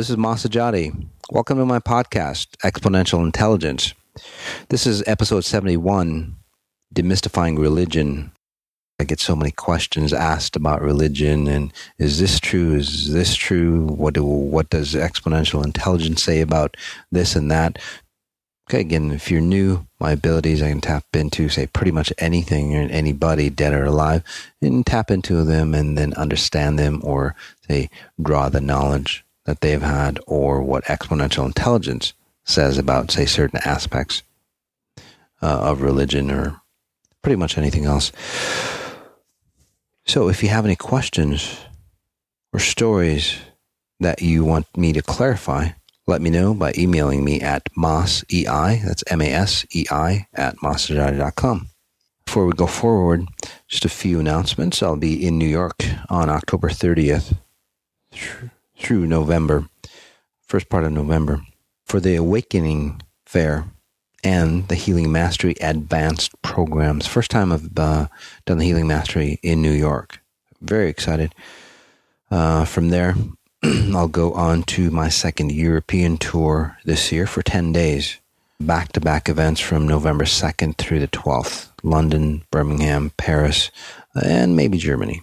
this is Masajati. Welcome to my podcast, Exponential Intelligence. This is episode 71, Demystifying Religion. I get so many questions asked about religion and is this true? Is this true? What do, what does exponential intelligence say about this and that? Okay, again, if you're new, my abilities I can tap into say pretty much anything and anybody, dead or alive, and tap into them and then understand them or say draw the knowledge that they've had or what exponential intelligence says about say certain aspects uh, of religion or pretty much anything else. So if you have any questions or stories that you want me to clarify, let me know by emailing me at masei, that's M-A-S-E-I, at masajati.com. Before we go forward, just a few announcements. I'll be in New York on October 30th through November, first part of November, for the Awakening Fair and the Healing Mastery Advanced programs. First time I've uh, done the Healing Mastery in New York. Very excited. Uh, from there, I'll go on to my second European tour this year for 10 days. Back to back events from November 2nd through the 12th London, Birmingham, Paris, and maybe Germany.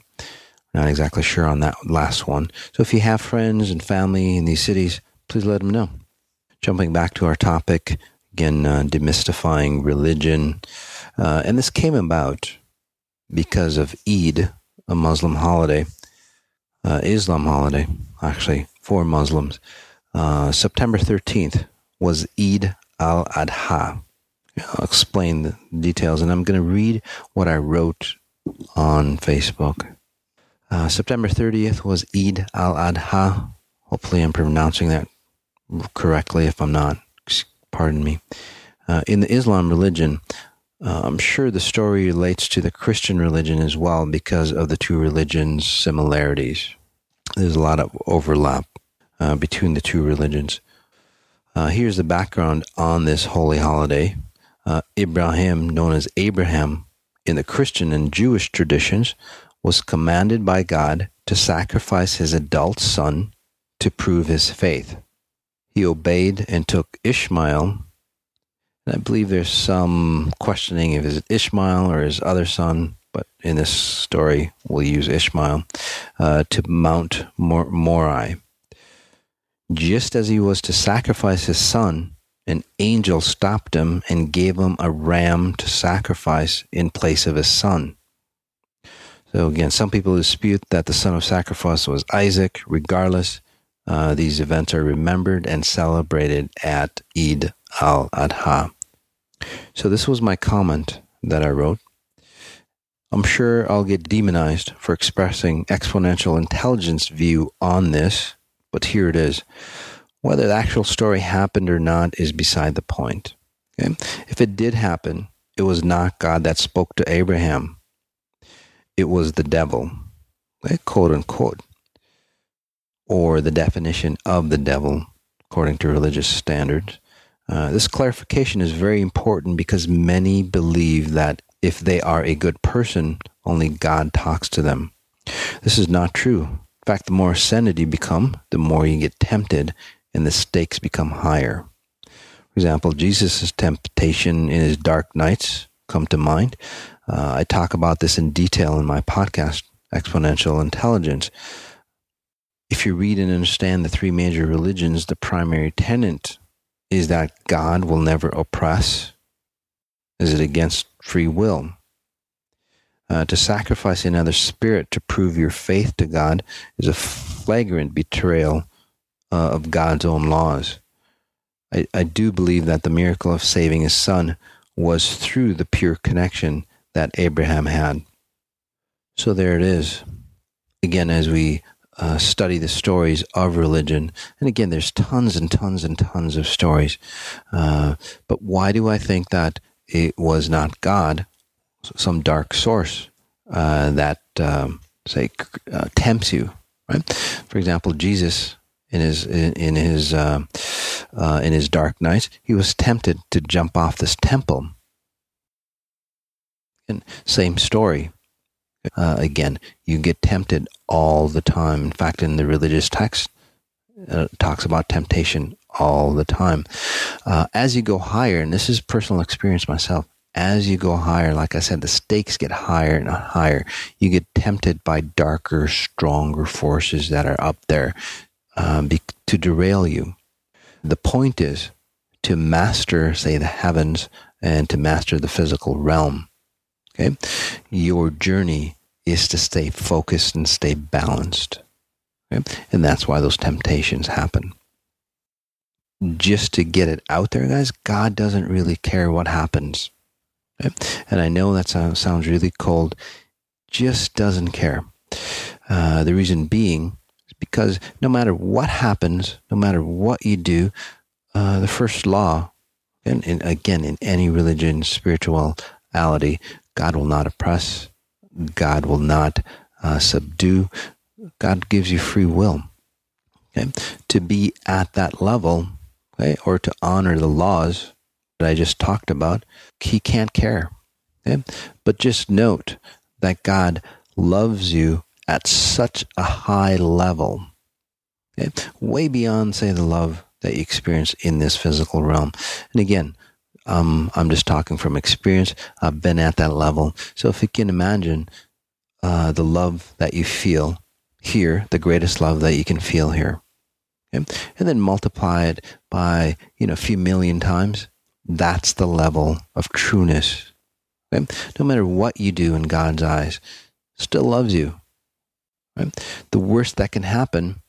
Not exactly sure on that last one. So if you have friends and family in these cities, please let them know. Jumping back to our topic, again, uh, demystifying religion. Uh, and this came about because of Eid, a Muslim holiday, uh, Islam holiday, actually, for Muslims. Uh, September 13th was Eid al Adha. I'll explain the details, and I'm going to read what I wrote on Facebook. Uh, September 30th was Eid al Adha. Hopefully, I'm pronouncing that correctly. If I'm not, pardon me. Uh, in the Islam religion, uh, I'm sure the story relates to the Christian religion as well because of the two religions' similarities. There's a lot of overlap uh, between the two religions. Uh, here's the background on this holy holiday. Uh, Ibrahim, known as Abraham in the Christian and Jewish traditions, was commanded by God to sacrifice his adult son to prove his faith. He obeyed and took Ishmael. And I believe there's some questioning if it's Ishmael or his other son, but in this story we'll use Ishmael, uh, to Mount Mor- Moriah. Just as he was to sacrifice his son, an angel stopped him and gave him a ram to sacrifice in place of his son. So again, some people dispute that the son of sacrifice was Isaac. Regardless, uh, these events are remembered and celebrated at Eid al Adha. So this was my comment that I wrote. I'm sure I'll get demonized for expressing exponential intelligence view on this, but here it is. Whether the actual story happened or not is beside the point. Okay? If it did happen, it was not God that spoke to Abraham it was the devil, quote unquote, or the definition of the devil according to religious standards. Uh, this clarification is very important because many believe that if they are a good person, only God talks to them. This is not true. In fact, the more ascended you become, the more you get tempted and the stakes become higher. For example, Jesus' temptation in his dark nights come to mind. Uh, I talk about this in detail in my podcast, Exponential Intelligence. If you read and understand the three major religions, the primary tenet is that God will never oppress. Is it against free will? Uh, to sacrifice another spirit to prove your faith to God is a flagrant betrayal uh, of God's own laws. I, I do believe that the miracle of saving his son was through the pure connection that Abraham had. So there it is. Again, as we uh, study the stories of religion, and again, there's tons and tons and tons of stories. Uh, but why do I think that it was not God, some dark source uh, that, um, say, uh, tempts you? Right. For example, Jesus in his in, in his uh, uh, in his dark nights, he was tempted to jump off this temple and same story. Uh, again, you get tempted all the time. In fact, in the religious text, uh, talks about temptation all the time. Uh, as you go higher, and this is personal experience myself, as you go higher, like I said, the stakes get higher and higher. You get tempted by darker, stronger forces that are up there um, be, to derail you. The point is to master, say, the heavens and to master the physical realm. Okay, your journey is to stay focused and stay balanced. Okay? And that's why those temptations happen. Just to get it out there, guys, God doesn't really care what happens. Okay? And I know that sounds really cold, just doesn't care. Uh, the reason being is because no matter what happens, no matter what you do, uh, the first law, and, and again, in any religion, spirituality, God will not oppress, God will not uh, subdue. God gives you free will. Okay? To be at that level, okay, or to honor the laws that I just talked about, He can't care. Okay? But just note that God loves you at such a high level, okay? way beyond, say, the love that you experience in this physical realm. And again, um, I'm just talking from experience. I've been at that level. So if you can imagine uh, the love that you feel here, the greatest love that you can feel here, okay? and then multiply it by you know a few million times, that's the level of trueness. Okay? No matter what you do in God's eyes, still loves you. Right? The worst that can happen,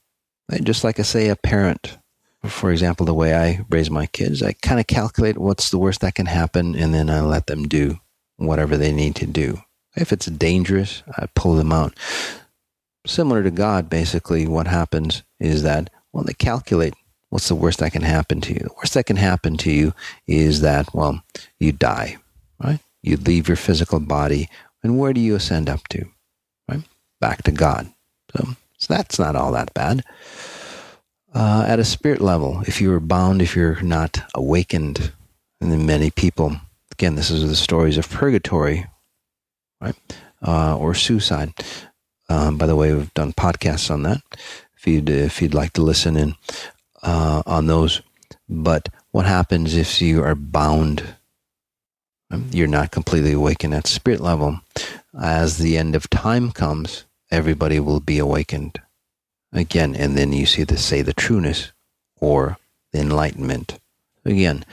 right? just like I say, a parent for example, the way I raise my kids, I kind of calculate what's the worst that can happen, and then I let them do whatever they need to do. If it's dangerous, I pull them out. Similar to God, basically, what happens is that when they calculate what's the worst that can happen to you, the worst that can happen to you is that, well, you die, right? You leave your physical body, and where do you ascend up to? Right? Back to God. So, so that's not all that bad uh, at a spirit level, if you are bound, if you're not awakened, and then many people, again, this is the stories of purgatory, right, uh, or suicide. Um, by the way, we've done podcasts on that. If you'd if you'd like to listen in uh, on those, but what happens if you are bound? You're not completely awakened at spirit level. As the end of time comes, everybody will be awakened Again, and then you see the say the trueness or the enlightenment. Again,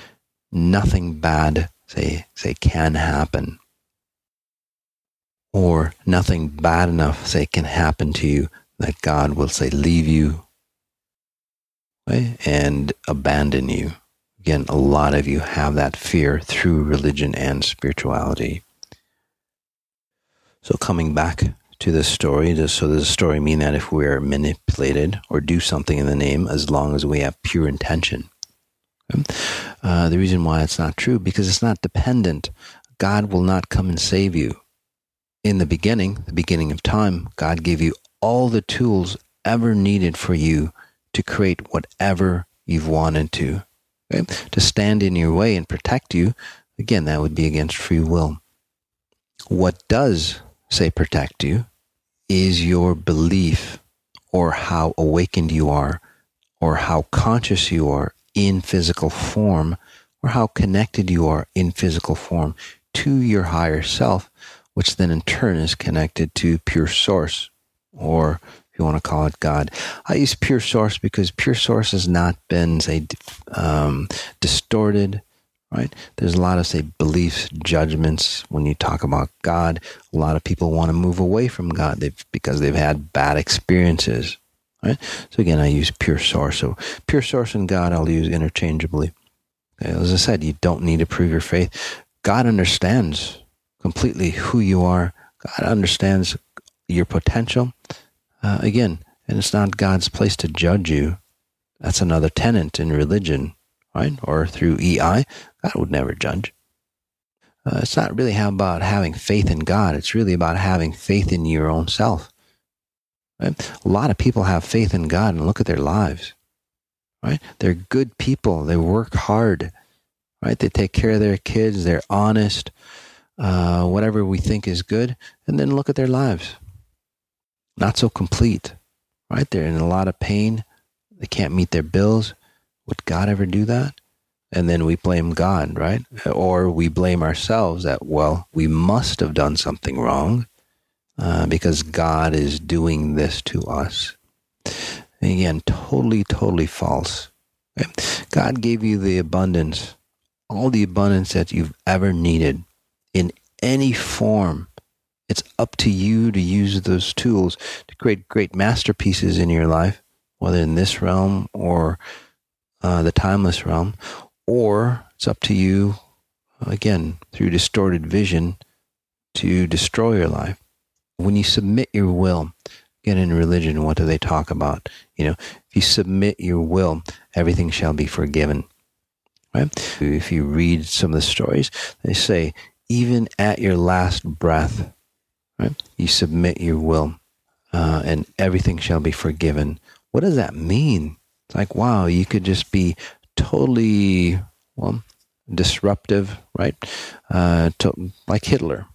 nothing bad say say can happen. Or nothing bad enough say can happen to you that God will say leave you eh, and abandon you. Again, a lot of you have that fear through religion and spirituality. So coming back to this story. So does the story mean that if we're manipulated or do something in the name, as long as we have pure intention? Uh, the reason why it's not true because it's not dependent. God will not come and save you. In the beginning, the beginning of time, God gave you all the tools ever needed for you to create whatever you've wanted to. Okay? To stand in your way and protect you, again, that would be against free will. What does say protect you is your belief or how awakened you are or how conscious you are in physical form or how connected you are in physical form to your higher self, which then in turn is connected to pure source or if you want to call it God. I use pure source because pure source has not been, say, um, distorted, right? There's a lot of, say, beliefs, judgments when you talk about God. A lot of people want to move away from God they've, because they've had bad experiences, right? So again, I use pure source. So pure source and God I'll use interchangeably. As I said, you don't need to prove your faith. God understands completely who you are. God understands your potential. Uh, again, and it's not God's place to judge you. That's another tenant in religion, right? Or through EI. God would never judge. Uh, it's not really about having faith in God. It's really about having faith in your own self. Right? A lot of people have faith in God and look at their lives. Right? They're good people. They work hard. Right? They take care of their kids. They're honest. Uh, whatever we think is good, and then look at their lives. Not so complete. Right? They're in a lot of pain. they can't meet their bills. Would God ever do that? And then we blame God, right? Or we blame ourselves that, well, we must have done something wrong uh, because God is doing this to us. And again, totally, totally false. God gave you the abundance, all the abundance that you've ever needed in any form. It's up to you to use those tools to create great masterpieces in your life, whether in this realm or uh, the timeless realm, or it's up to you, again, through distorted vision, to destroy your life. When you submit your will, again, in religion, what do they talk about? You know, if you submit your will, everything shall be forgiven. Right? If you read some of the stories, they say, even at your last breath, right, you submit your will, uh, and everything shall be forgiven. What does that mean? It's like, wow, you could just be totally, well, disruptive, right? Uh, to, like Hitler,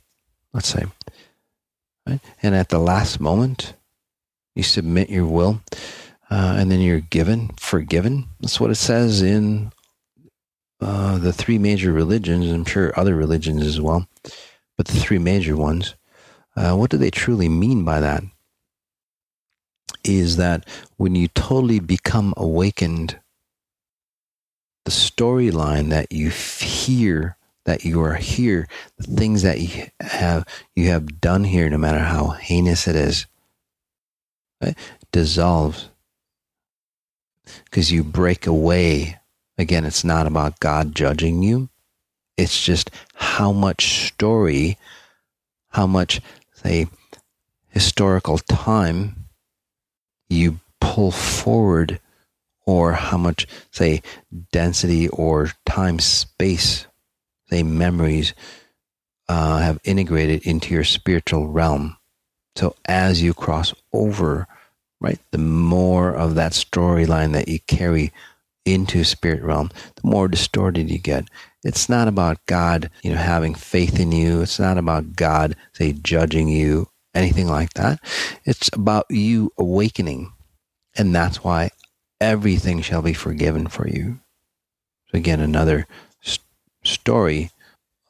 let's say. Right? And at the last moment, you submit your will, uh, and then you're given, forgiven. That's what it says in uh, the three major religions. I'm sure other religions as well, but the three major ones. Uh, what do they truly mean by that? Is that when you totally become awakened the storyline that you hear that you are here, the things that you have you have done here, no matter how heinous it is, right, dissolves because you break away. Again, it's not about God judging you. It's just how much story, how much say historical time you pull forward or how much, say, density or time space, say, memories uh, have integrated into your spiritual realm. So as you cross over, right, the more of that storyline that you carry into spirit realm, the more distorted you get. It's not about God, you know, having faith in you. It's not about God, say, judging you, anything like that. It's about you awakening. And that's why everything shall be forgiven for you. So again, another st- story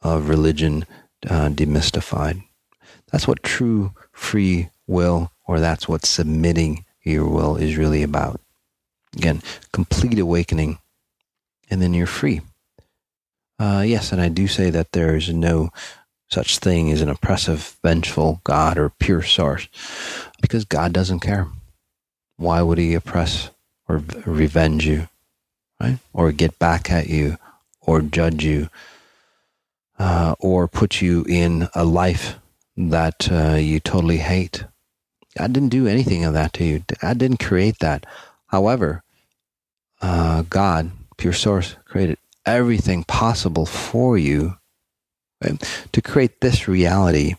of religion uh, demystified. That's what true free will, or that's what submitting your will is really about. Again, complete awakening, and then you're free. Uh, yes, and I do say that there is no such thing as an oppressive, vengeful God or pure source, because God doesn't care. Why would He oppress or revenge you, right? Or get back at you, or judge you, uh, or put you in a life that uh, you totally hate. God didn't do anything of that to you. God didn't create that. However, uh, God, pure source, created everything possible for you. Right? To create this reality,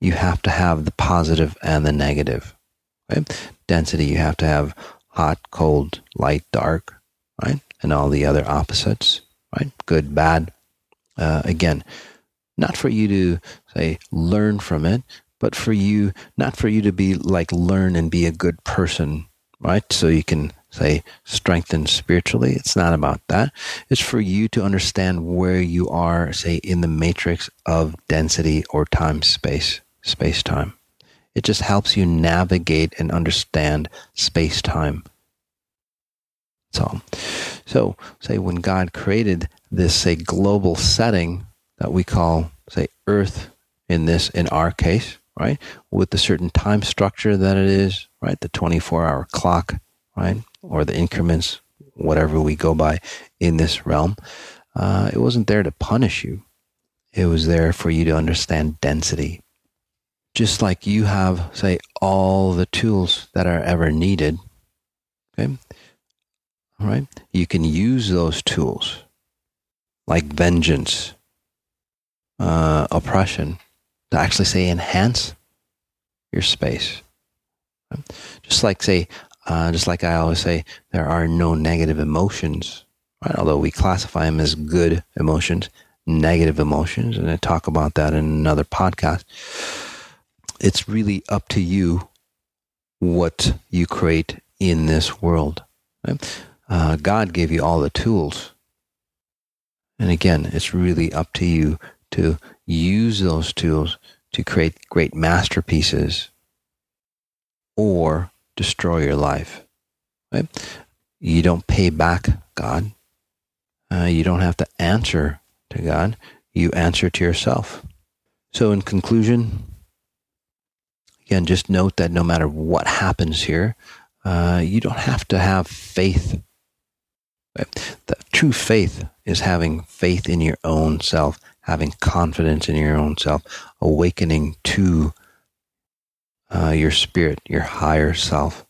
you have to have the positive and the negative. Right? Density, you have to have hot, cold, light, dark, right? And all the other opposites, right? Good, bad. Uh, again, not for you to say learn from it, but for you, not for you to be like learn and be a good person, right? So you can say strengthen spiritually. It's not about that. It's for you to understand where you are, say, in the matrix of density or time space, space time. It just helps you navigate and understand space time. So, so say when God created this say global setting that we call say Earth in this in our case, right, with the certain time structure that it is, right, the 24 hour clock, right, or the increments, whatever we go by in this realm, uh, it wasn't there to punish you. It was there for you to understand density just like you have, say, all the tools that are ever needed, okay? All right? You can use those tools like vengeance, uh, oppression, to actually say enhance your space. Just like say, uh, just like I always say, there are no negative emotions, right? Although we classify them as good emotions, negative emotions, and I talk about that in another podcast it's really up to you what you create in this world. Right? Uh, God gave you all the tools. And again, it's really up to you to use those tools to create great masterpieces or destroy your life. Right? You don't pay back God. Uh, you don't have to answer to God. You answer to yourself. So, in conclusion, again, just note that no matter what happens here, uh, you don't have to have faith. The true faith is having faith in your own self, having confidence in your own self, awakening to uh, your spirit, your higher self.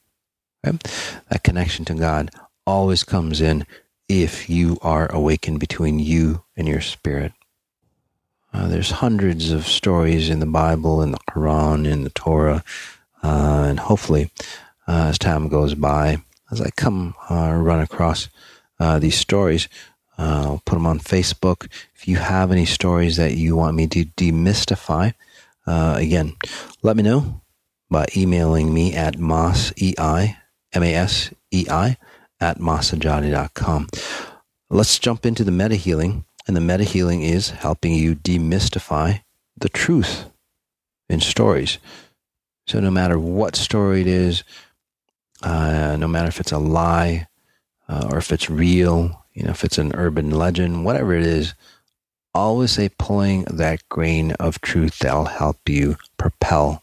Right? That connection to God always comes in if you are awakened between you and your spirit. Uh, there's hundreds of stories in the Bible, in the Quran, in the Torah, uh, and hopefully, uh, as time goes by, as I come uh, run across uh, these stories, I'll put them on Facebook. If you have any stories that you want me to demystify, again, let me know by emailing me at masei, M-A-S-E-I, at masajati.com. Let's jump into the meta healing. And the meta healing is helping you demystify the truth in stories. So no matter what story it is, uh, no matter if it's a lie uh, or if it's real, you know, if it's an urban legend, whatever it is, always say pulling that grain of truth that'll help you propel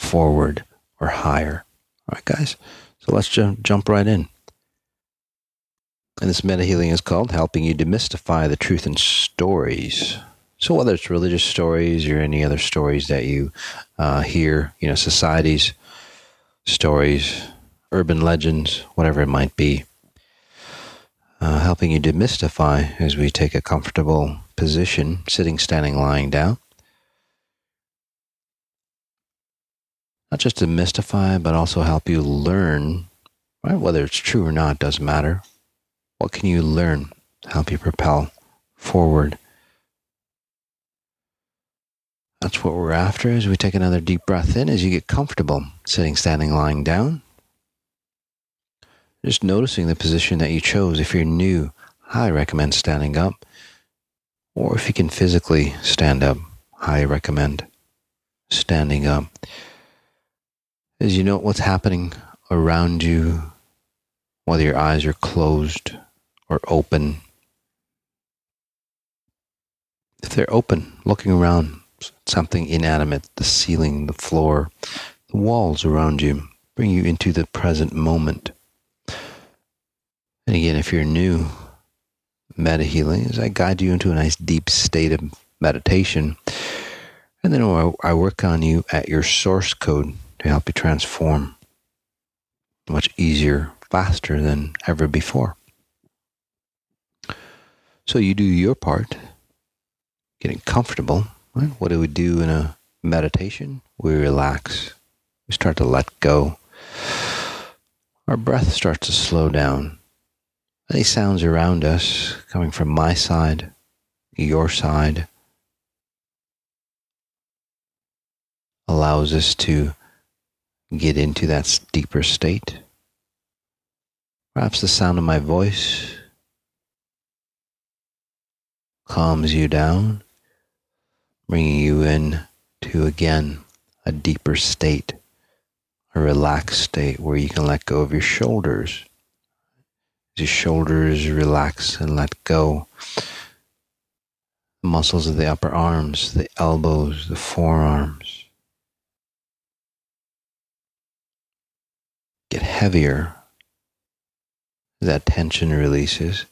forward or higher. All right, guys. So let's ju- jump right in. And this meta healing is called Helping You Demystify the Truth in Stories. So, whether it's religious stories or any other stories that you uh, hear, you know, societies, stories, urban legends, whatever it might be, uh, helping you demystify as we take a comfortable position, sitting, standing, lying down. Not just demystify, but also help you learn, right? Whether it's true or not doesn't matter. What can you learn to help you propel forward? That's what we're after as we take another deep breath in as you get comfortable sitting, standing, lying down. Just noticing the position that you chose. If you're new, I recommend standing up. Or if you can physically stand up, I recommend standing up. As you know what's happening around you, whether your eyes are closed or open. If they're open, looking around, something inanimate, the ceiling, the floor, the walls around you, bring you into the present moment. And again, if you're new, meta healing is I guide you into a nice deep state of meditation. And then I work on you at your source code to help you transform much easier, faster than ever before. So you do your part, getting comfortable. Right? What do we do in a meditation? We relax. We start to let go. Our breath starts to slow down. Any sounds around us coming from my side, your side, allows us to get into that deeper state. Perhaps the sound of my voice calms you down, bringing you in to again a deeper state, a relaxed state where you can let go of your shoulders. As your shoulders relax and let go, the muscles of the upper arms, the elbows, the forearms get heavier. That tension releases.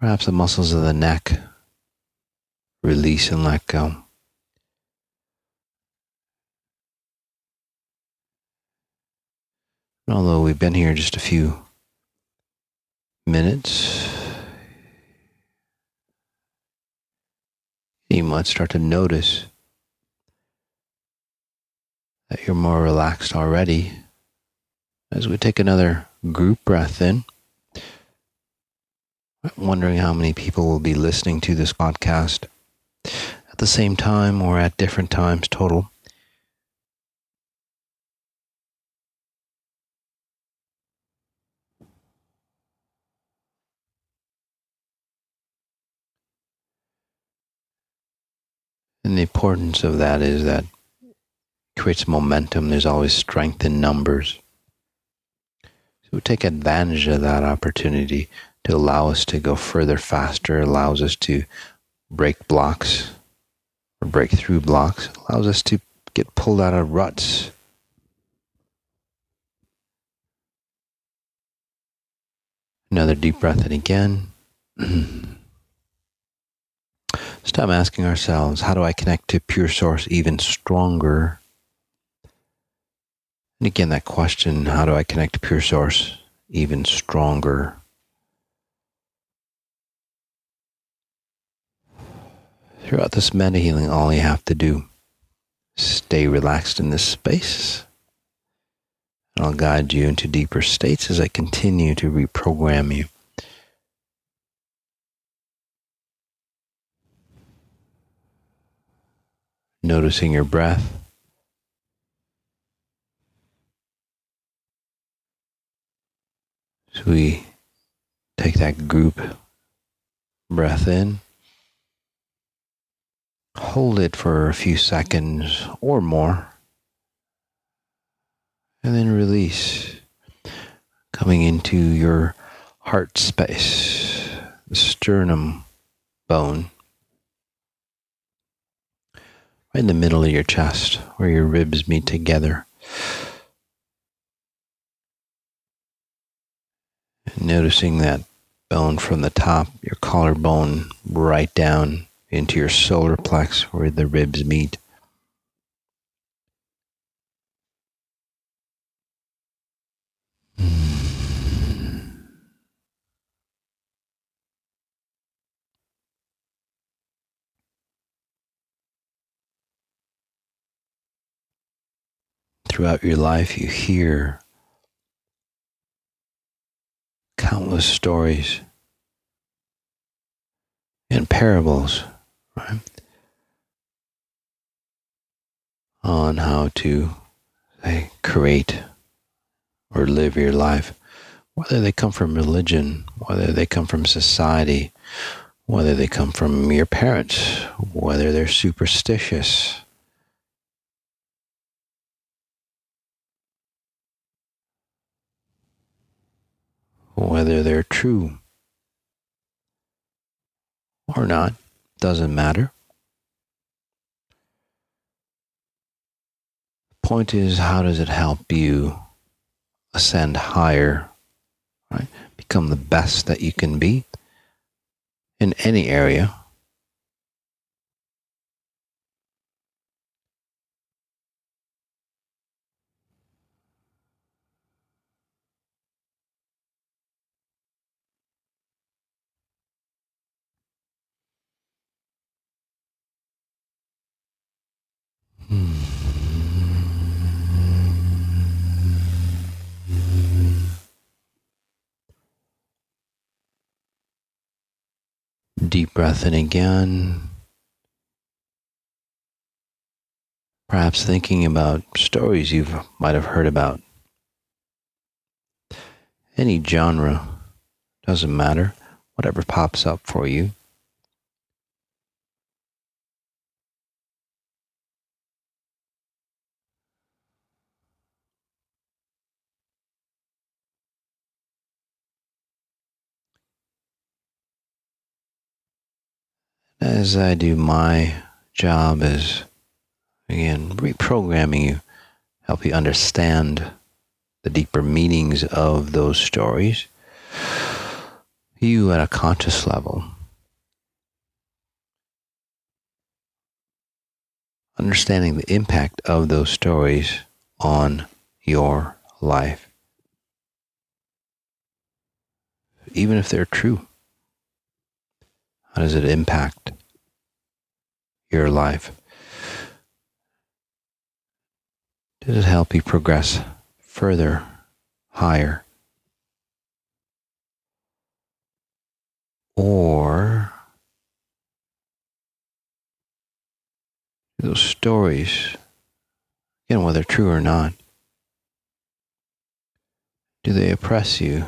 Perhaps the muscles of the neck release and let go. And although we've been here just a few minutes, you might start to notice that you're more relaxed already as we take another group breath in, I'm wondering how many people will be listening to this podcast at the same time or at different times total. And the importance of that is that it creates momentum. There's always strength in numbers. So take advantage of that opportunity to allow us to go further faster, allows us to break blocks or break through blocks, allows us to get pulled out of ruts. Another deep breath in again. Stop asking ourselves, how do I connect to pure source even stronger? And again, that question, how do I connect to pure source even stronger? Throughout this meta healing, all you have to do stay relaxed in this space. And I'll guide you into deeper states as I continue to reprogram you. Noticing your breath. So we take that group breath in, hold it for a few seconds or more, and then release, coming into your heart space, the sternum bone, right in the middle of your chest where your ribs meet together. Noticing that bone from the top, your collarbone, right down into your solar plex where the ribs meet. Throughout your life, you hear countless stories and parables, right? On how to say, create or live your life, whether they come from religion, whether they come from society, whether they come from your parents, whether they're superstitious, whether they're true or not doesn't matter. The point is, how does it help you ascend higher, right? Become the best that you can be in any area Deep breath in again. Perhaps thinking about stories you might have heard about. Any genre, doesn't matter, whatever pops up for you. As I do my job is, again, reprogramming you, help you understand the deeper meanings of those stories, you at a conscious level, understanding the impact of those stories on your life, even if they're true. How does it impact your life? Does it help you progress further, higher? Or those stories, again, whether true or not, do they oppress you,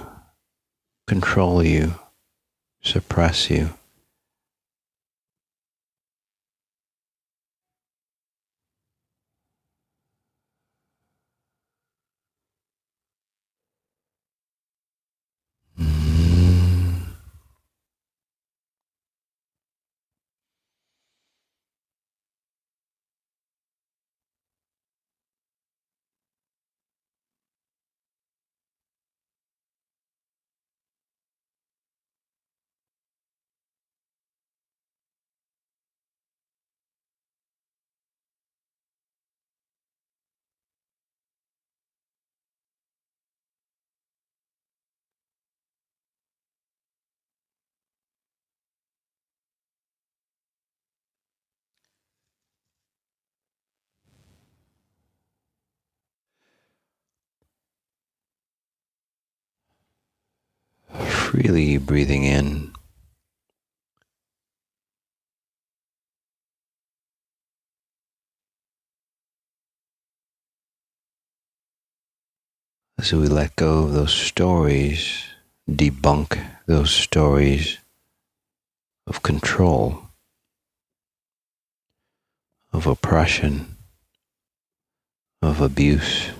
control you, suppress you? Freely breathing in. So we let go of those stories, debunk those stories of control, of oppression, of abuse.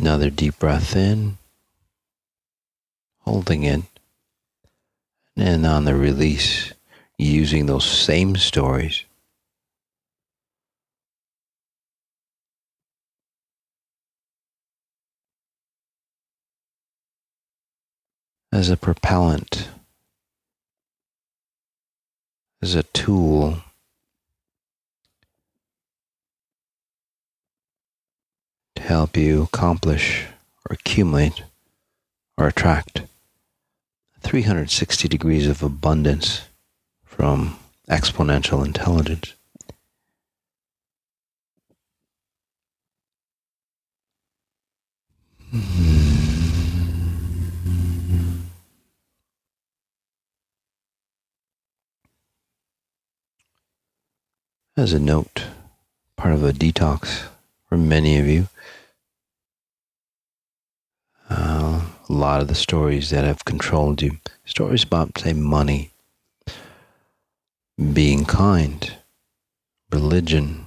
Another deep breath in, holding it, and then on the release, using those same stories. As a propellant, as a tool help you accomplish or accumulate or attract 360 degrees of abundance from exponential intelligence. As a note, part of a detox for many of you. Uh, a lot of the stories that have controlled you, stories about, say, money, being kind, religion,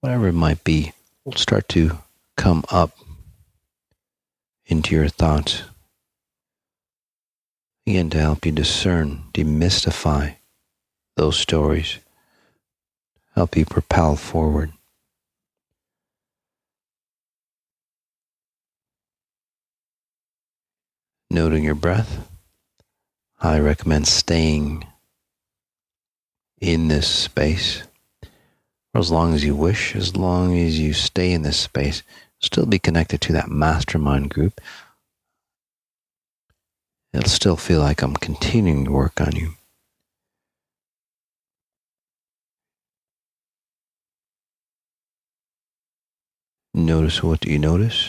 whatever it might be, will start to come up into your thoughts. Again, to help you discern, demystify those stories help you propel forward. Noting your breath, I recommend staying in this space for as long as you wish, as long as you stay in this space, still be connected to that mastermind group. It'll still feel like I'm continuing to work on you. Notice what you notice.